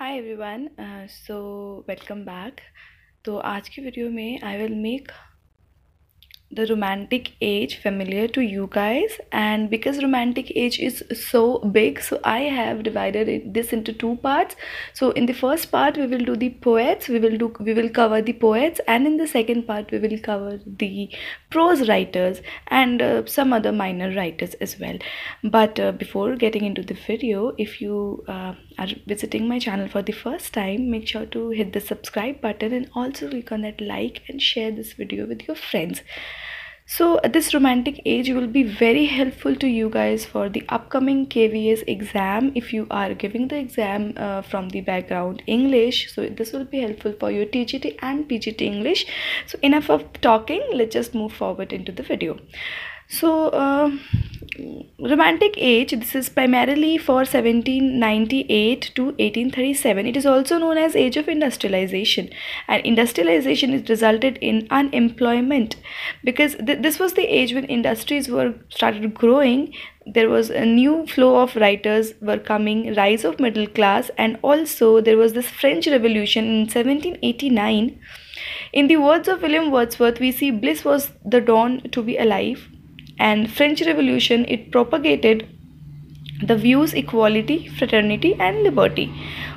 हाय everyone so welcome back तो आज की वीडियो में I will make the romantic age familiar to you guys and because romantic age is so big so i have divided it, this into two parts so in the first part we will do the poets we will do we will cover the poets and in the second part we will cover the prose writers and uh, some other minor writers as well but uh, before getting into the video if you uh, are visiting my channel for the first time make sure to hit the subscribe button and also click on that like and share this video with your friends. So this romantic age will be very helpful to you guys for the upcoming kvs exam. If you are giving the exam uh, from the background english so this will be helpful for your tgt and pgt english. So enough of talking. Let's just move forward into the video so uh, romantic age this is primarily for 1798 to 1837 it is also known as age of industrialization. And industrialization is resulted in unemployment. Because th this was the age when industries were started growing. There was a new flow of writers were coming rise of middle class and also there was this french revolution in 1789 in the words of william wordsworth we see bliss was the dawn to be alive and french revolution it propagated the views equality fraternity and liberty.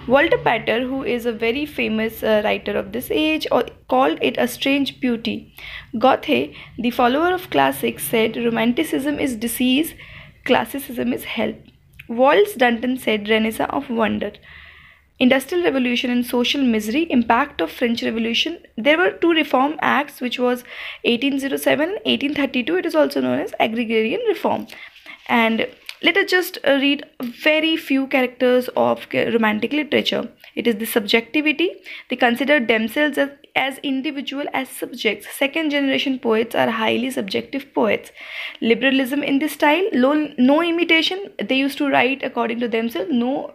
Walter pater who is a very famous uh, writer of this age or called it a strange beauty. Goethe the follower of classics said romanticism is disease classicism is health watts dunton said renaissance of wonder industrial revolution and social misery impact of french revolution. There were two reform acts which was 1807 and 1832 it is also known as agrarian reform. And let us just uh, read very few characters of romantic literature. It is the subjectivity. They consider themselves as, as individual as subjects. Second generation poets are highly subjective poets. Liberalism in this style no imitation. They used to write according to themselves no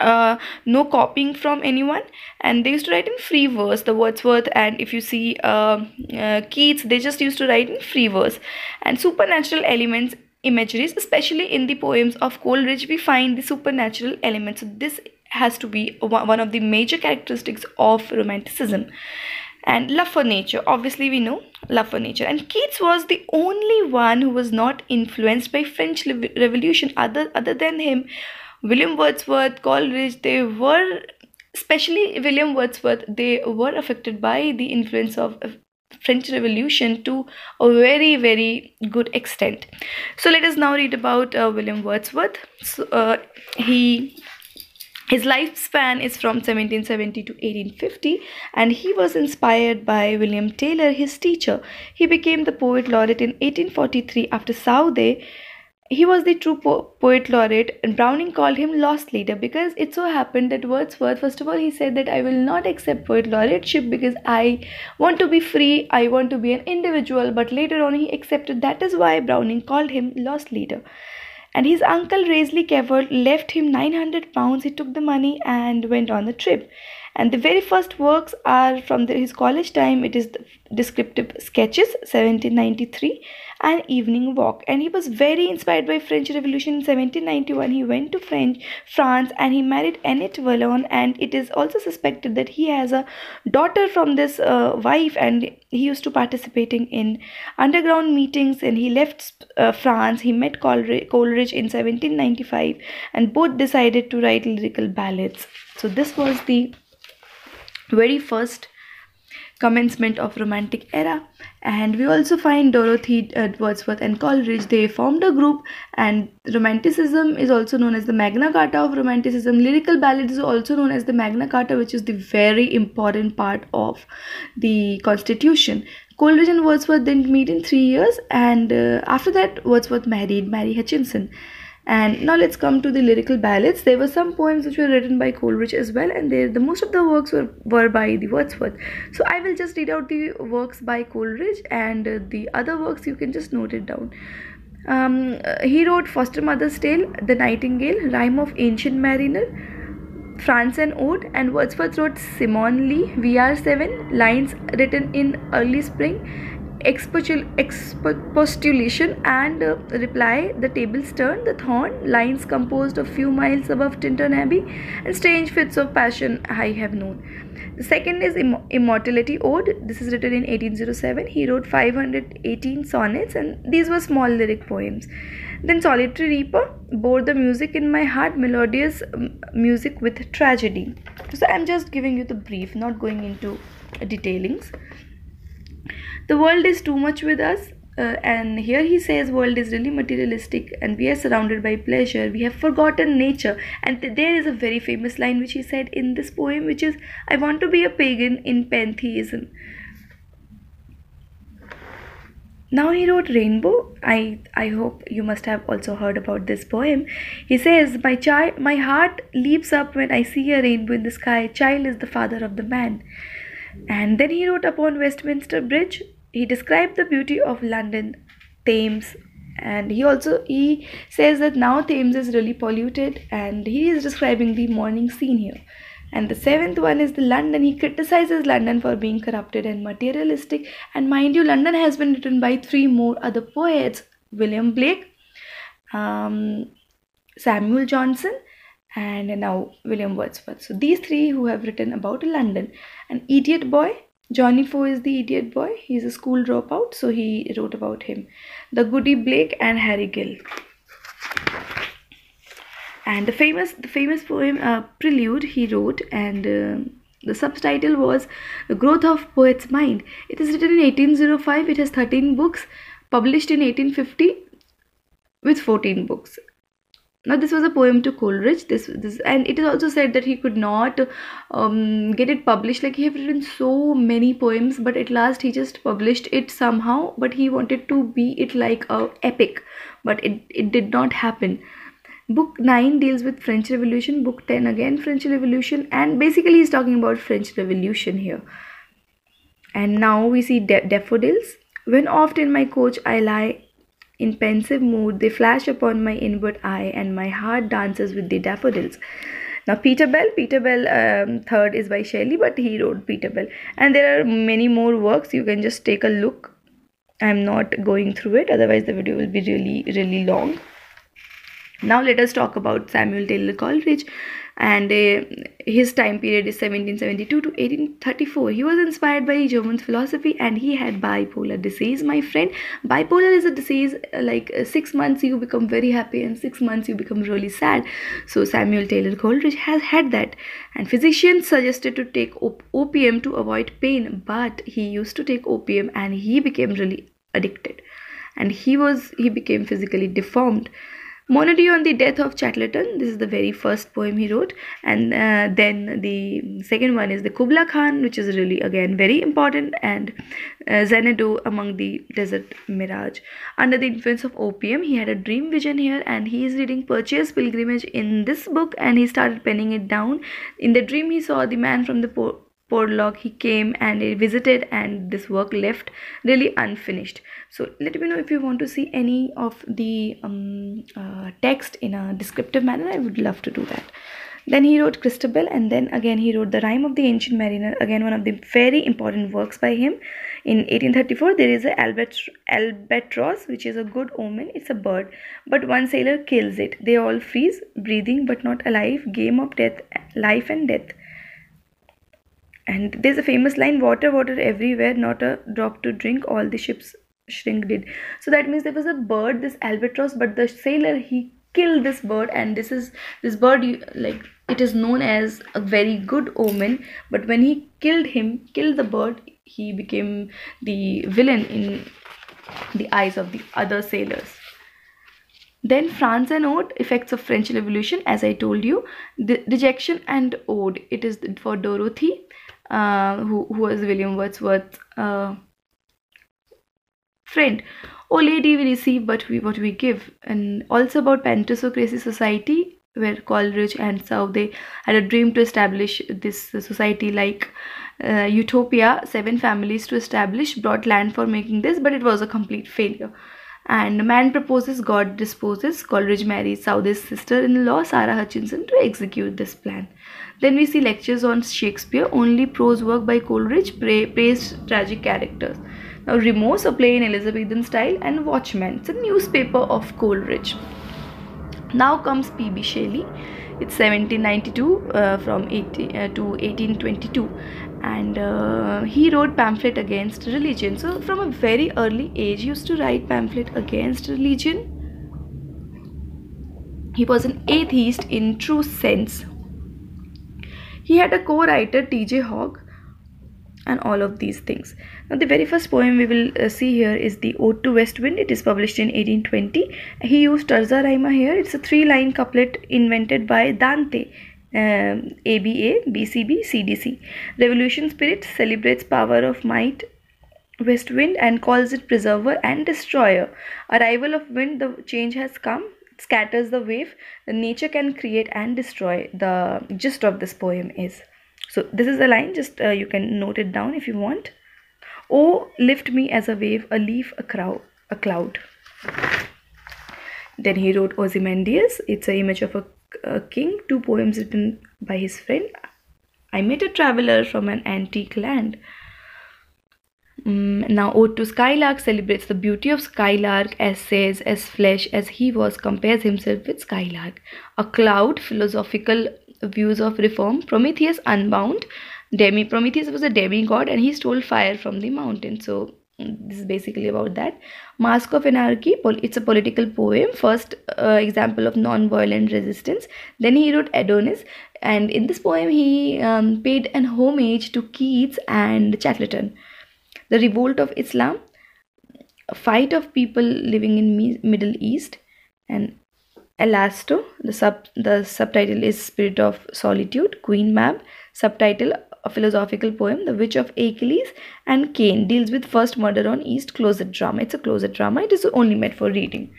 uh, no copying from anyone. And they used to write in free verse the wordsworth. And if you see uh, uh, keats they just used to write in free verse. And supernatural elements imageries especially in the poems of coleridge we find the supernatural elements. So this has to be one of the major characteristics of romanticism. And love for nature obviously we know love for nature. And keats was the only one who was not influenced by french revolution other other than him William Wordsworth, Coleridge, they were, especially William Wordsworth, they were affected by the influence of French Revolution to a very, very good extent. So let us now read about uh, William Wordsworth. So, uh, he his lifespan is from 1770 to 1850 and he was inspired by William Taylor, his teacher. He became the poet laureate in 1843 after Southey he was the true po- poet laureate, and Browning called him lost leader because it so happened that Wordsworth, first of all, he said that I will not accept poet laureateship because I want to be free, I want to be an individual, but later on he accepted that is why Browning called him lost leader. And his uncle Raisley Calvert left him 900 pounds. He took the money and went on the trip and the very first works are from the, his college time. It is descriptive sketches 1793 and evening walk. And he was very inspired by french revolution in 1791 he went to french france and he married annette vallon and it is also suspected that he has a daughter from this uh, wife and he used to participating in underground meetings. And he left uh, france. He met coleridge in 1795 and both decided to write lyrical ballads. So this was the very first commencement of romantic era. And we also find dorothy uh, wordsworth and coleridge they formed a group. And romanticism is also known as the magna carta of romanticism. Lyrical ballad is also known as the magna carta which is the very important part of the constitution. Coleridge and wordsworth didn't meet in three years. And uh, after that wordsworth married mary hutchinson and now let's come to the lyrical ballads. There were some poems which were written by coleridge as well and they, the most of the works were, were by the wordsworth. So i will just read out the works by coleridge and uh, the other works you can just note it down. Um, he wrote foster mother's tale the nightingale Rhyme of ancient mariner france and ode and wordsworth wrote simon lee we are seven lines written in early spring expostulation and uh, reply the tables turn the thorn lines composed a few miles above Tintern Abbey and strange fits of passion I have known the second is Imm- Immortality Ode. This is written in 1807. He wrote 518 sonnets and these were small lyric poems. Then Solitary Reaper bore the music in my heart, melodious music with tragedy. So I'm just giving you the brief, not going into detailings. The world is too much with us uh, and here he says world is really materialistic and we are surrounded by pleasure. We have forgotten nature. And th- there is a very famous line which he said in this poem which is i want to be a pagan in pantheism. Now he wrote rainbow. I i hope you must have also heard about this poem. He says my child my heart leaps up when i see a rainbow in the sky. Child is the father of the man. And then he wrote upon westminster bridge he described the beauty of London, Thames, and he also he says that now Thames is really polluted, and he is describing the morning scene here. And the seventh one is the London. He criticizes London for being corrupted and materialistic. And mind you, London has been written by three more other poets: William Blake, um, Samuel Johnson, and now William Wordsworth. So these three who have written about London. An idiot boy Johnny Foy is the idiot boy. He's a school dropout, so he wrote about him. The Goody Blake and Harry Gill. And the famous, the famous poem uh, Prelude he wrote, and uh, the subtitle was "The Growth of Poet's Mind." It is written in 1805. It has 13 books, published in 1850 with 14 books now this was a poem to coleridge. This this and it is also said that he could not um, get it published. Like he have written so many poems but at last he just published it somehow but he wanted to be it like a epic but it, it did not happen. Book 9 deals with french revolution. Book 10 again french revolution. And basically he's talking about french revolution here. And now we see da- daffodils. When oft in my coach i lie in pensive mood, they flash upon my inward eye, and my heart dances with the daffodils. Now, Peter Bell, Peter Bell, um, third is by Shelley, but he wrote Peter Bell, and there are many more works. You can just take a look. I'm not going through it, otherwise the video will be really, really long. Now let us talk about Samuel Taylor Coleridge and uh, his time period is 1772 to 1834 he was inspired by german philosophy and he had bipolar disease my friend. Bipolar is a disease uh, like uh, 6 months you become very happy and 6 months you become really sad. So samuel taylor coleridge has had that. And physicians suggested to take op- opium to avoid pain but he used to take opium and he became really addicted. And he was he became physically deformed Monody on the death of Chatterton. This is the very first poem he wrote, and uh, then the second one is the Kubla Khan, which is really again very important, and uh, Xanadu among the desert mirage. Under the influence of opium, he had a dream vision here, and he is reading Purchas Pilgrimage in this book, and he started penning it down. In the dream, he saw the man from the po- Porlock he came and he visited and this work left really unfinished. So let me know if you want to see any of the um, uh, text in a descriptive manner i would love to do that. Then he wrote christabel and then again he wrote the rime of the ancient mariner again one of the very important works by him. In 1834 there is a albatross which is a good omen it's a bird but one sailor kills it. They all freeze breathing but not alive game of death life and death and there's a famous line water water everywhere not a drop to drink all the ships shrink did. So that means there was a bird this albatross but the sailor he killed this bird and this is this bird like it is known as a very good omen but when he killed him killed the bird he became the villain in the eyes of the other sailors. Then France and Ode, effects of French Revolution, as I told you. Dejection and Ode, it is for Dorothy uh, who, who was William Wordsworth's uh, friend. Oh lady, we receive but we what we give. And also about Pantisocracy Society, where Coleridge and Southey had a dream to establish this society like uh, Utopia, seven families to establish, brought land for making this, but it was a complete failure. And man proposes, God disposes. Coleridge marries Southey's sister in law, Sarah Hutchinson, to execute this plan. Then we see lectures on Shakespeare, only prose work by Coleridge, pra- praised tragic characters. Now, Remorse, a play in Elizabethan style, and Watchmen, it's a newspaper of Coleridge. Now comes P.B. Shelley. It's 1792 uh, from 18 uh, to 1822, and uh, he wrote pamphlet against religion. So, from a very early age, he used to write pamphlet against religion. He was an atheist in true sense. He had a co-writer T.J. Hogg and all of these things. Now, the very first poem we will uh, see here is the Ode to West Wind. It is published in 1820. He used terza rima here. It's a three-line couplet invented by Dante. Um, ABA, BCB, CDC. Revolution spirit celebrates power of might, west wind, and calls it preserver and destroyer. Arrival of wind, the change has come, scatters the wave. Nature can create and destroy. The gist of this poem is so this is the line just uh, you can note it down if you want oh lift me as a wave a leaf a crowd a cloud then he wrote ozymandias it's an image of a, a king two poems written by his friend i met a traveler from an antique land Mm, now, Ode to Skylark celebrates the beauty of Skylark as says, as flesh as he was, compares himself with Skylark. A cloud, philosophical views of reform. Prometheus unbound. Demi Prometheus was a demigod and he stole fire from the mountain. So this is basically about that. Mask of Anarchy. It's a political poem. First uh, example of non-violent resistance. Then he wrote Adonais, and in this poem he um, paid an homage to Keats and Chatterton. The Revolt of Islam. Fight of people living in Middle East, and Alastor. The sub the subtitle is Spirit of Solitude. Queen Mab. Subtitle philosophical poem, The Witch of Achilles, and Cain deals with first murder on East closet drama. It's a closet drama. It is only meant for reading.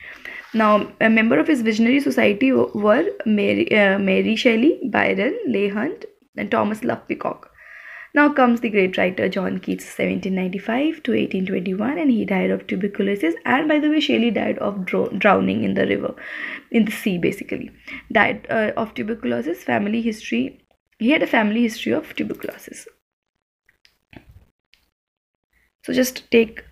Now, a member of his visionary society were Mary, uh, Mary Shelley, Byron, Leigh Hunt, and Thomas Love Peacock. Now comes the great writer John Keats, 1795 to 1821, and he died of tuberculosis. And by the way, Shelley died of drowning in the river, in the sea, basically. Died uh, of tuberculosis. Family history. He had a family history of tuberculosis. So just take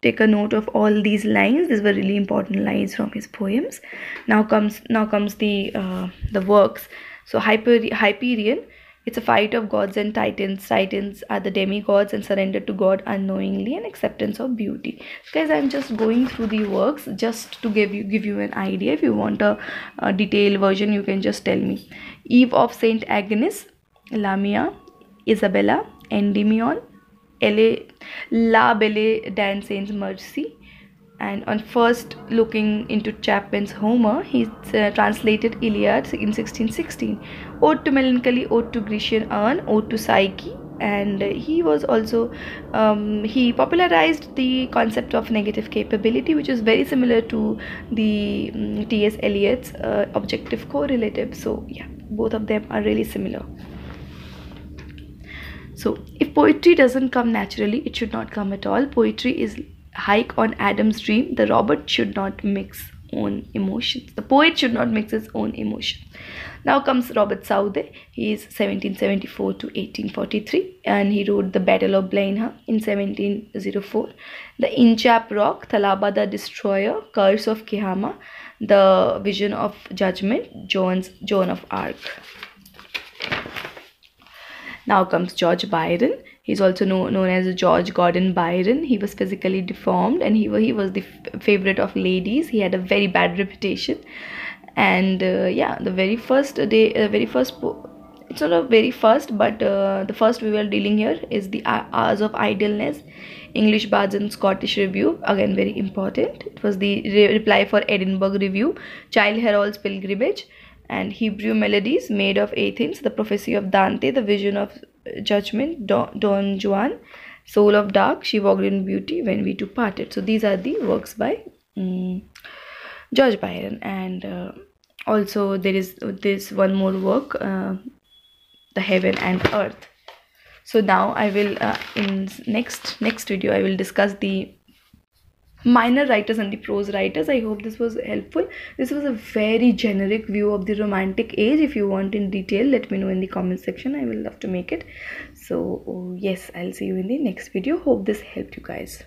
take a note of all these lines. These were really important lines from his poems. Now comes now comes the uh, the works. So Hyper, Hyperion it's a fight of gods and titans. Titans are the demigods and surrender to God unknowingly and acceptance of beauty. So guys, I'm just going through the works just to give you give you an idea. If you want a, a detailed version, you can just tell me. Eve of Saint Agnes, Lamia, Isabella, Endymion, La Belle Dame sans Merci, and on first looking into Chapman's Homer, he uh, translated Iliad in 1616. Ode to Melancholy, Ode to Grecian Urn, Ode to Psyche, and he was also um, he popularized the concept of negative capability, which is very similar to the um, T.S. Eliot's uh, objective correlative. So yeah, both of them are really similar. So if poetry doesn't come naturally, it should not come at all. Poetry is hike on Adam's dream, the robot should not mix own emotions. The poet should not mix his own emotion. Now comes Robert Southey. He is 1774 to 1843 and he wrote The Battle of Blenheim in 1704. The Inchcape Rock, Thalaba the Destroyer, Curse of Kehama, The Vision of Judgment, Jones, Joan of Arc. Now comes George Byron. He's also know, known as George Gordon Byron. He was physically deformed and he, he was the favorite of ladies. He had a very bad reputation. And uh, yeah, the very first day, uh, very first, it's not a very first, but uh, the first we were dealing here is the Hours of Idleness, English Bards and Scottish Review. Again, very important. It was the re reply for Edinburgh Review, Childe Harold's Pilgrimage, and Hebrew Melodies, Maid of Athens, The Prophecy of Dante, The Vision of Judgment, Don, Don Juan, Soul of Dark, She Walked in Beauty, When We Two Parted. So these are the works by um, George Byron. And uh, also there is this one more work, uh, The Heaven and Earth. So now I will uh, in next next video I will discuss the minor writers and the prose writers. I hope this was helpful. This was a very generic view of the romantic age. If you want in detail let me know in the comment section. I will love to make it. So yes i'll see you in the next video. Hope this helped you guys